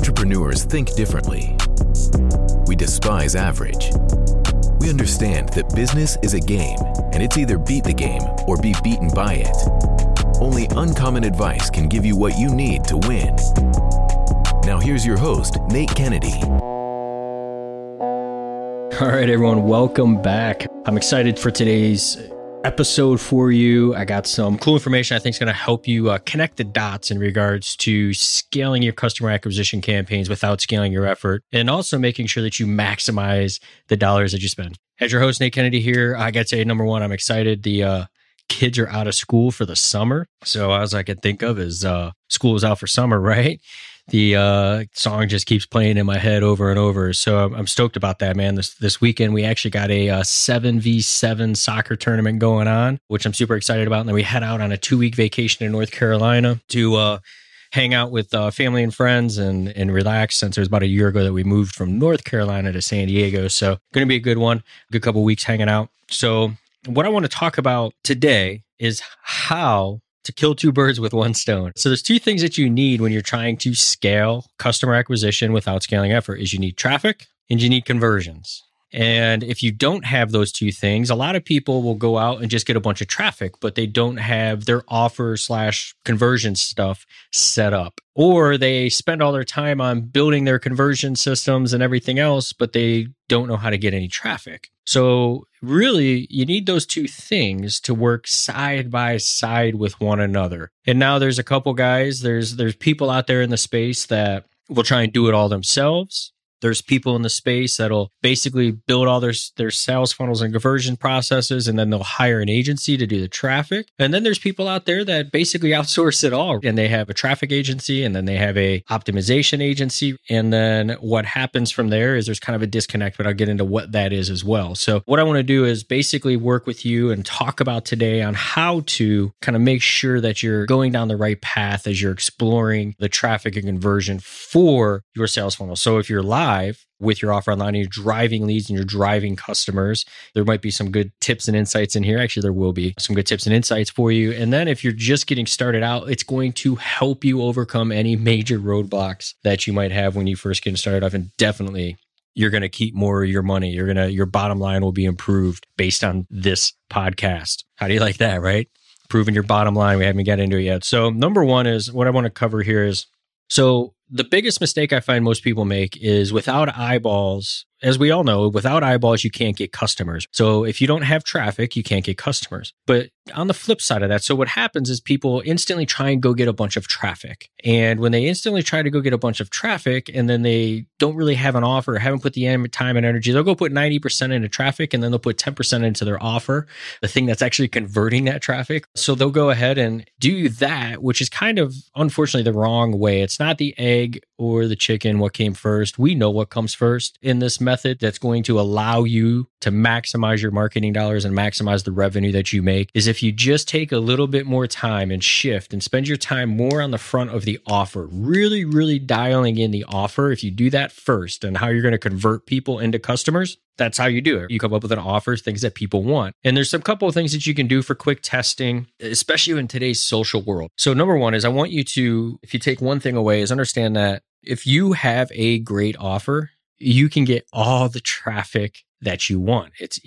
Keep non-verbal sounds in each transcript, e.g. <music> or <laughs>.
entrepreneurs think differently. We despise average. We understand that business is a game, and it's either beat the game or be beaten by it. Only uncommon advice can give you what you need to win. Now, here's your host, Nate Kennedy. All right, everyone, welcome back. I'm excited for today's episode for you. I got some cool information I think is going to help you uh, connect the dots in regards to scaling your customer acquisition campaigns without scaling your effort and also making sure that you maximize the dollars that you spend. As your host, Nate Kennedy here, I got to say, number one, I'm excited. The uh, kids are out of school for the summer. So as I can think of is uh, school is out for summer, <laughs> right? The uh, song just keeps playing in my head over and over. So I'm, I'm stoked about that, man. This this weekend we actually got a uh, seven v seven soccer tournament going on, which I'm super excited about. And then we head out on a two week vacation in North Carolina to uh, hang out with uh, family and friends and and relax. Since it was about a year ago that we moved from North Carolina to San Diego, so going to be a good one. Good couple weeks hanging out. So what I want to talk about today is how to kill two birds with one stone. So there's two things that you need when you're trying to scale customer acquisition without scaling effort is you need traffic and you need conversions. And if you don't have those two things, a lot of people will go out and just get a bunch of traffic, but they don't have their offer slash conversion stuff set up. Or they spend all their time on building their conversion systems and everything else, but they don't know how to get any traffic. So really you need those two things to work side by side with one another. And now there's a couple guys, there's there's people out there in the space that will try and do it all themselves there's people in the space that'll basically build all their their sales funnels and conversion processes, and then they'll hire an agency to do the traffic. And then there's people out there that basically <laughs> outsource it all, and they have a traffic agency, and then they have a optimization agency. And then what happens from there is there's kind of a disconnect, but I'll get into what that is as well. So what I want to do is basically work with you and talk about today on how to kind of make sure that you're going down the right path as you're exploring the traffic and conversion for your sales funnel. So if you're live drive with your offer online and you're driving leads and you're driving customers, there might be some good tips and insights in here. Actually, there will be some good tips and insights for you. And then if you're just getting started out, it's going to help you overcome any major roadblocks that you might have when you first get started off. And definitely you're going to keep more of your money. You're going to, your bottom line will be improved based on this podcast. How do you like that? Right. Proving your bottom line. We haven't got into it yet. So number one is what I want to cover here is so the biggest mistake I find most people make is without eyeballs, as we all know, without eyeballs, you can't get customers. So if you don't have traffic, you can't get customers. But on the flip side of that, so what happens is people instantly try and go get a bunch of traffic. And when they instantly try to go get a bunch of traffic and then they don't really have an offer, haven't put the time and energy, they'll go put 90% into traffic and then they'll put 10% into their offer, the thing that's actually converting that traffic. So they'll go ahead and do that, which is kind of unfortunately the wrong way. It's not the egg or the chicken, what came first. We know what comes first in this method that's going to allow you to maximize your marketing dollars and maximize the revenue that you make is if you just take a little bit more time and shift and spend your time more on the front of the offer, really, really dialing in the offer. If you do that first and how you're going to convert people into customers, that's how you do it. You come up with an offer, things that people want. And there's some couple of things that you can do for quick testing, especially in today's social world. So number one is I want you to, if you take one thing away, is understand that if you have a great offer, you can get all the traffic that you want. It's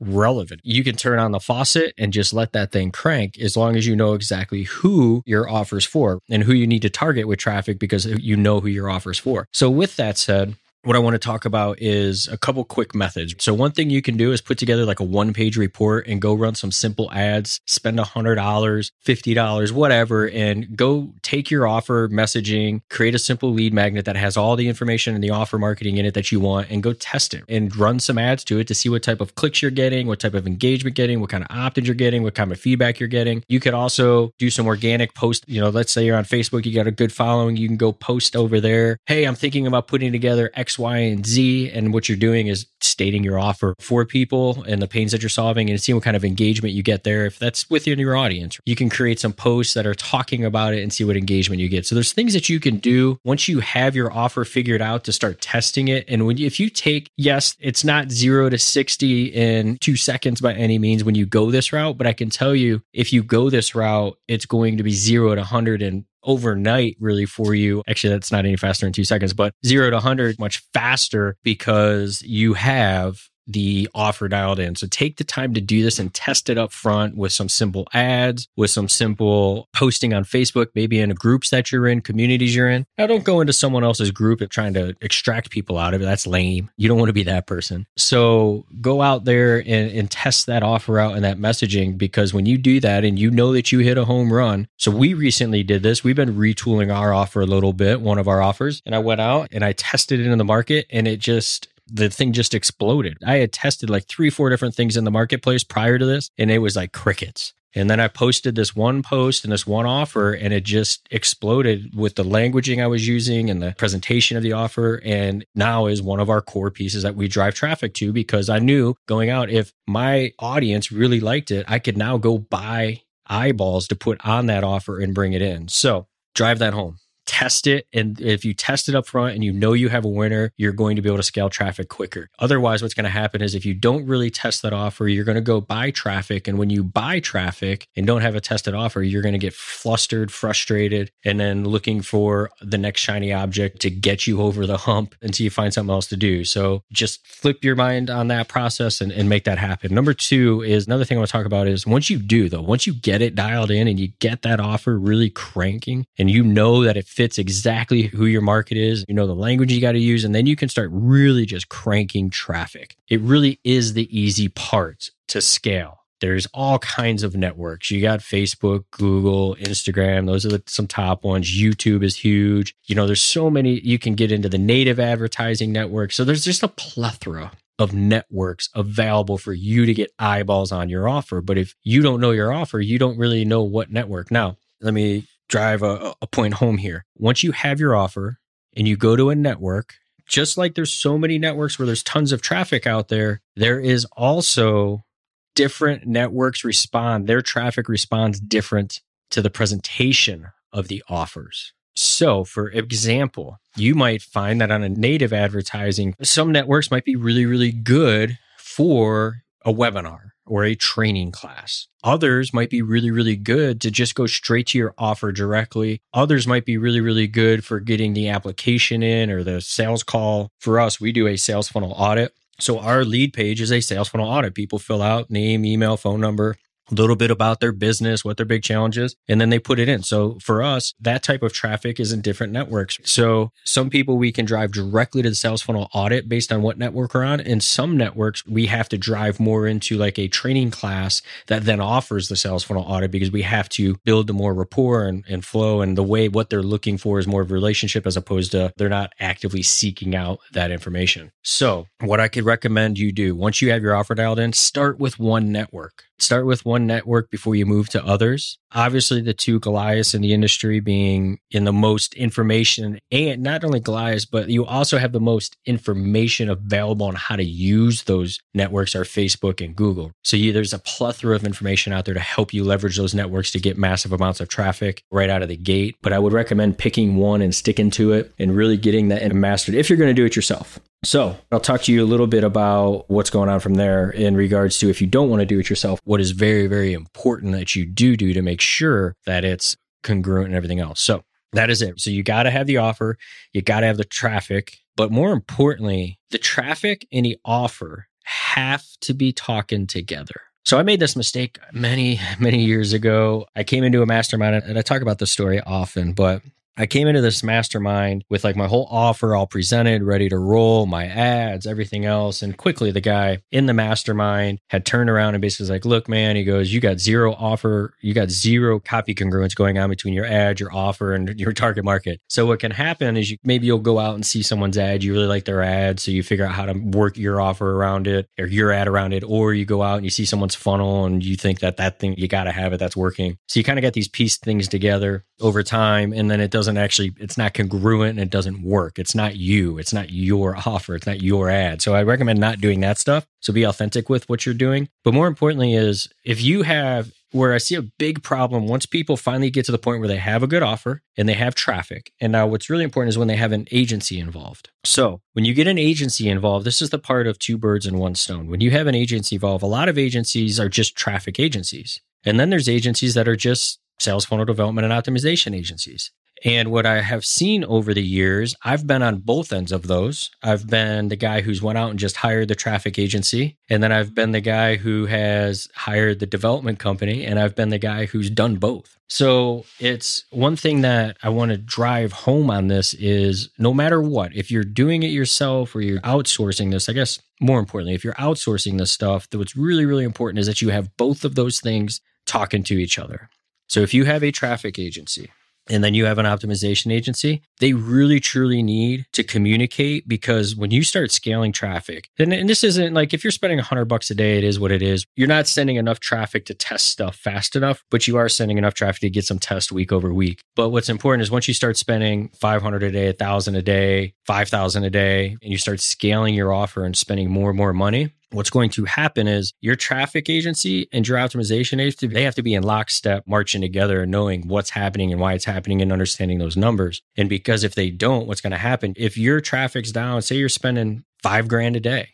irrelevant. You can turn on the faucet and just let that thing crank as long as you know exactly who your offer's for and who you need to target with traffic because you know who your offer's for. So, with that said, what I want to talk about is a couple quick methods. So, one thing you can do is put together like a one page report and go run some simple ads, spend $100, $50, whatever, and go take your offer messaging, create a simple lead magnet that has all the information and the offer marketing in it that you want, and go test it and run some ads to it to see what type of clicks you're getting, what type of engagement getting, what kind of opt ins you're getting, what kind of feedback you're getting. You could also do some organic post. You know, let's say you're on Facebook, you got a good following, you can go post over there. Hey, I'm thinking about putting together X X, Y, and Z. And what you're doing is stating your offer for people and the pains that you're solving and seeing what kind of engagement you get there. If that's within your audience, you can create some posts that are talking about it and see what engagement you get. So there's things that you can do once you have your offer figured out to start testing it. And when you, if you take, yes, it's not zero to 60 in two seconds by any means when you go this route, but I can tell you if you go this route, it's going to be zero to 100 in overnight really for you. Actually, that's not any faster in two seconds, but zero to 100 much faster because you have the offer dialed in. So take the time to do this and test it up front with some simple ads, with some simple posting on Facebook, maybe in groups that you're in, communities you're in. Now, don't go into someone else's group and trying to extract people out of it. That's lame. You don't want to be that person. So go out there and, and test that offer out and that messaging because when you do that and you know that you hit a home run. So we recently did this. We've been retooling our offer a little bit, one of our offers, and I went out and I tested it in the market and it just the thing just exploded. I had tested like three, four different things in the marketplace prior to this, and it was like crickets. And then I posted this one post and this one offer, and it just exploded with the languaging I was using and the presentation of the offer. And now is one of our core pieces that we drive traffic to because I knew going out, if my audience really liked it, I could now go buy eyeballs to put on that offer and bring it in. So drive that home test it. And if you test it up front and you know you have a winner, you're going to be able to scale traffic quicker. Otherwise, what's going to happen is if you don't really test that offer, you're going to go buy traffic. And when you buy traffic and don't have a tested offer, you're going to get flustered, frustrated, and then looking for the next shiny object to get you over the hump until you find something else to do. So just flip your mind on that process and, and make that happen. Number two is another thing I want to talk about is once you do, though, once you get it dialed in and you get that offer really cranking and you know that it fits exactly who your market is, you know the language you got to use, and then you can start really just cranking traffic. It really is the easy part to scale. There's all kinds of networks. You got Facebook, Google, Instagram. Those are the, some top ones. YouTube is huge. You know, there's so many. You can get into the native advertising network. So there's just a plethora of networks available for you to get eyeballs on your offer. But if you don't know your offer, you don't really know what network. Now, let me drive a, a point home here. Once you have your offer and you go to a network, just like there's so many networks where there's tons of traffic out there, there is also different networks respond, their traffic responds different to the presentation of the offers. So, for example, you might find that on a native advertising, some networks might be really, really good for a webinar or a training class. Others might be really, really good to just go straight to your offer directly. Others might be really, really good for getting the application in or the sales call. For us, we do a sales funnel audit. So our lead page is a sales funnel audit. People fill out name, email, phone number, a little bit about their business, what their big challenge is, and then they put it in. So for us, that type of traffic is in different networks. So some people we can drive directly to the sales funnel audit based on what network we're on. And some networks we have to drive more into like a training class that then offers the sales funnel audit because we have to build the more rapport and, and flow and the way what they're looking for is more of a relationship as opposed to they're not actively seeking out that information. So what I could recommend you do once you have your offer dialed in, start with one network start with one network before you move to others. Obviously, the two Goliaths in the industry being in the most information, and not only Goliaths, but you also have the most information available on how to use those networks are Facebook and Google. So you, there's a plethora of information out there to help you leverage those networks to get massive amounts of traffic right out of the gate. But I would recommend picking one and sticking to it and really getting that mastered if you're going to do it yourself. So, I'll talk to you a little bit about what's going on from there in regards to if you don't want to do it yourself, what is very, very important that you do do to make sure that it's congruent and everything else. So, that is it. So, you got to have the offer, you got to have the traffic, but more importantly, the traffic and the offer have to be talking together. So I made this mistake many, many years ago. I came into a mastermind and I talk about this story often, but I came into this mastermind with like my whole offer all presented, ready to roll, my ads, everything else. And quickly, the guy in the mastermind had turned around and basically was like, Look, man, he goes, You got zero offer, you got zero copy congruence going on between your ad, your offer, and your target market. So, what can happen is you maybe you'll go out and see someone's ad, you really like their ad. So, you figure out how to work your offer around it or your ad around it. Or you go out and you see someone's funnel and you think that that thing, you got to have it, that's working. So, you kind of get these piece things together over time. And then it doesn't actually, it's not congruent and it doesn't work. It's not you. It's not your offer. It's not your ad. So I recommend not doing that stuff. So be authentic with what you're doing. But more importantly is if you have where I see a big problem once people finally get to the point where they have a good offer and they have traffic. And now what's really important is when they have an agency involved. So when you get an agency involved, this is the part of two birds and one stone. When you have an agency involved, a lot of agencies are just traffic agencies. And then there's agencies that are just sales funnel development and optimization agencies. And what I have seen over the years, I've been on both ends of those. I've been the guy who's went out and just hired the traffic agency. And then I've been the guy who has hired the development company. And I've been the guy who's done both. So it's one thing that I want to drive home on this is no matter what, if you're doing it yourself or you're outsourcing this, I guess more importantly, if you're outsourcing this stuff, what's really, really important is that you have both of those things talking to each other. So if you have a traffic agency and then you have an optimization agency, they really truly need to communicate because when you start scaling traffic, and, and this isn't like if you're spending 100 bucks a day, it is what it is. You're not sending enough traffic to test stuff fast enough, but you are sending enough traffic to get some test week over week. But what's important is once you start spending 500 a day, 1000 a day, 5000 a day, and you start scaling your offer and spending more and more money, what's going to happen is your traffic agency and your optimization agency, they have to be in lockstep, marching together and knowing what's happening and why it's happening and understanding those numbers. And because if they don't, what's going to happen? If your traffic's down, say you're spending five grand a day,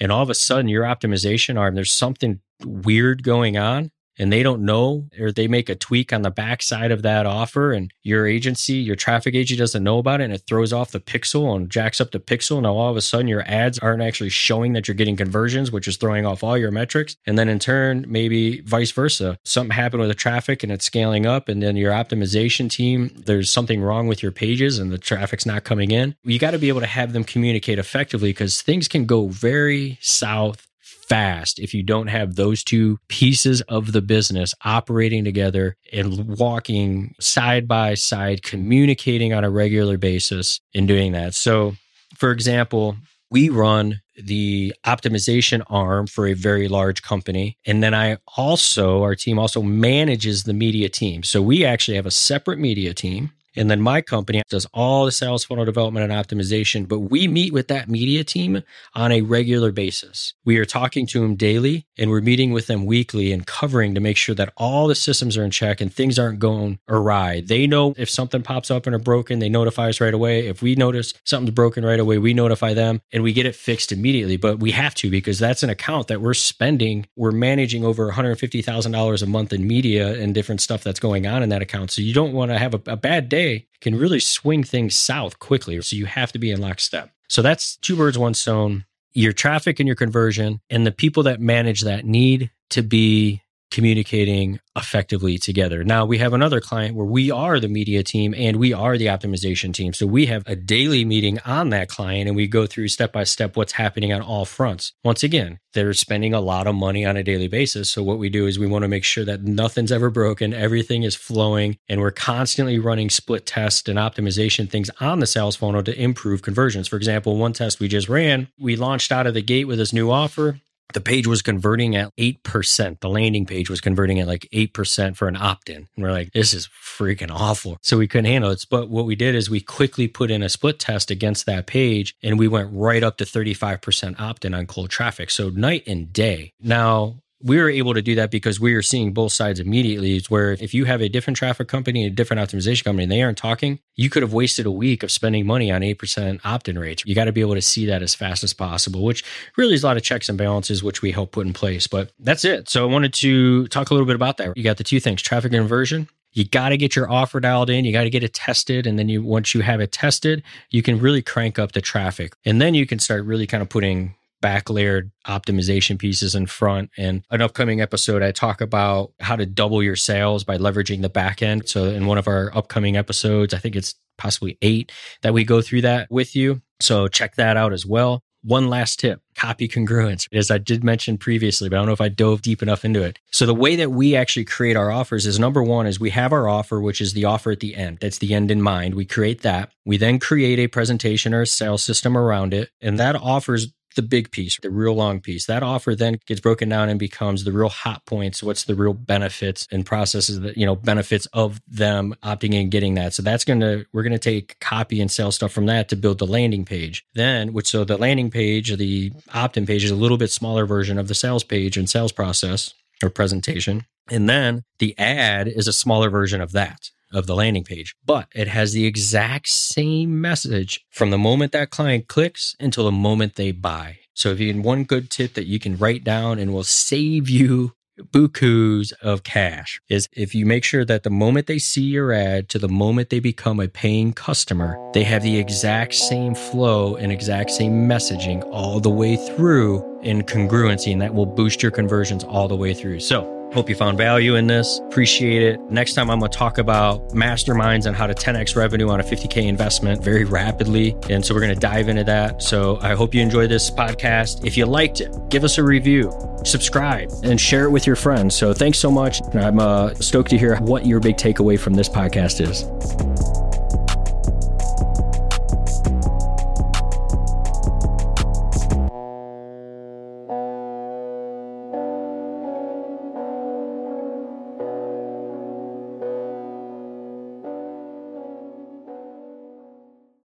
and all of a sudden your optimization arm, there's something weird going on, and they don't know or they make a tweak on the backside of that offer and your agency, your traffic agency doesn't know about it and it throws off the pixel and jacks up the pixel. Now all of a sudden your ads aren't actually showing that you're getting conversions, which is throwing off all your metrics. And then in turn, maybe vice versa. Something happened with the traffic and it's scaling up and then your optimization team, there's something wrong with your pages and the traffic's not coming in. You got to be able to have them communicate effectively because things can go very south fast if you don't have those two pieces of the business operating together and walking side by side, communicating on a regular basis and doing that. So, for example, we run the optimization arm for a very large company. And then I also, our team also manages the media team. So we actually have a separate media team and then my company does all the sales funnel development and optimization, but we meet with that media team on a regular basis. We are talking to them daily and we're meeting with them weekly and covering to make sure that all the systems are in check and things aren't going awry. They know if something pops up and are broken, they notify us right away. If we notice something's broken right away, we notify them and we get it fixed immediately. But we have to because that's an account that we're spending. We're managing over $150,000 a month in media and different stuff that's going on in that account. So you don't want to have a, a bad day can really swing things south quickly. So you have to be in lockstep. So that's two birds, one stone. Your traffic and your conversion, and the people that manage that need to be communicating effectively together. Now we have another client where we are the media team and we are the optimization team. So we have a daily meeting on that client and we go through step by step what's happening on all fronts. Once again, they're spending a lot of money on a daily basis. So what we do is we want to make sure that nothing's ever broken, everything is flowing, and we're constantly running split test and optimization things on the sales funnel to improve conversions. For example, one test we just ran, we launched out of the gate with this new offer the page was converting at 8%. The landing page was converting at like 8% for an opt in. And we're like, this is freaking awful. So we couldn't handle it. But what we did is we quickly put in a split test against that page and we went right up to 35% opt in on cold traffic. So night and day. Now, we were able to do that because we are seeing both sides immediately. It's where if you have a different traffic company and a different optimization company and they aren't talking, you could have wasted a week of spending money on 8% opt in rates. You got to be able to see that as fast as possible, which really is a lot of checks and balances, which we help put in place. But that's it. So I wanted to talk a little bit about that. You got the two things traffic conversion. You got to get your offer dialed in. You got to get it tested. And then you, once you have it tested, you can really crank up the traffic. And then you can start really kind of putting back layered optimization pieces in front. And an upcoming episode, I talk about how to double your sales by leveraging the back end. So, in one of our upcoming episodes, I think it's possibly eight that we go through that with you. So, check that out as well. One last tip copy congruence, as I did mention previously, but I don't know if I dove deep enough into it. So, the way that we actually create our offers is number one is we have our offer, which is the offer at the end. That's the end in mind. We create that. We then create a presentation or a sales system around it. And that offers the big piece, the real long piece. That offer then gets broken down and becomes the real hot points. What's the real benefits and processes that, you know, benefits of them opting in getting that. So that's going to, we're going to take copy and sell stuff from that to build the landing page. Then, which so the landing page, the opt in page is a little bit smaller version of the sales page and sales process or presentation. And then the ad is a smaller version of that of the landing page, but it has the exact same message from the moment that client clicks until the moment they buy. So if you can one good tip that you can write down and will save you bukus of cash is if you make sure that the moment they see your ad to the moment they become a paying customer, they have the exact same flow and exact same messaging all the way through in congruency, and that will boost your conversions all the way through. So, Hope you found value in this. Appreciate it. Next time, I'm going to talk about masterminds and how to 10x revenue on a 50K investment very rapidly. And so we're going to dive into that. So I hope you enjoy this podcast. If you liked it, give us a review, subscribe, and share it with your friends. So thanks so much. I'm uh, stoked to hear what your big takeaway from this podcast is.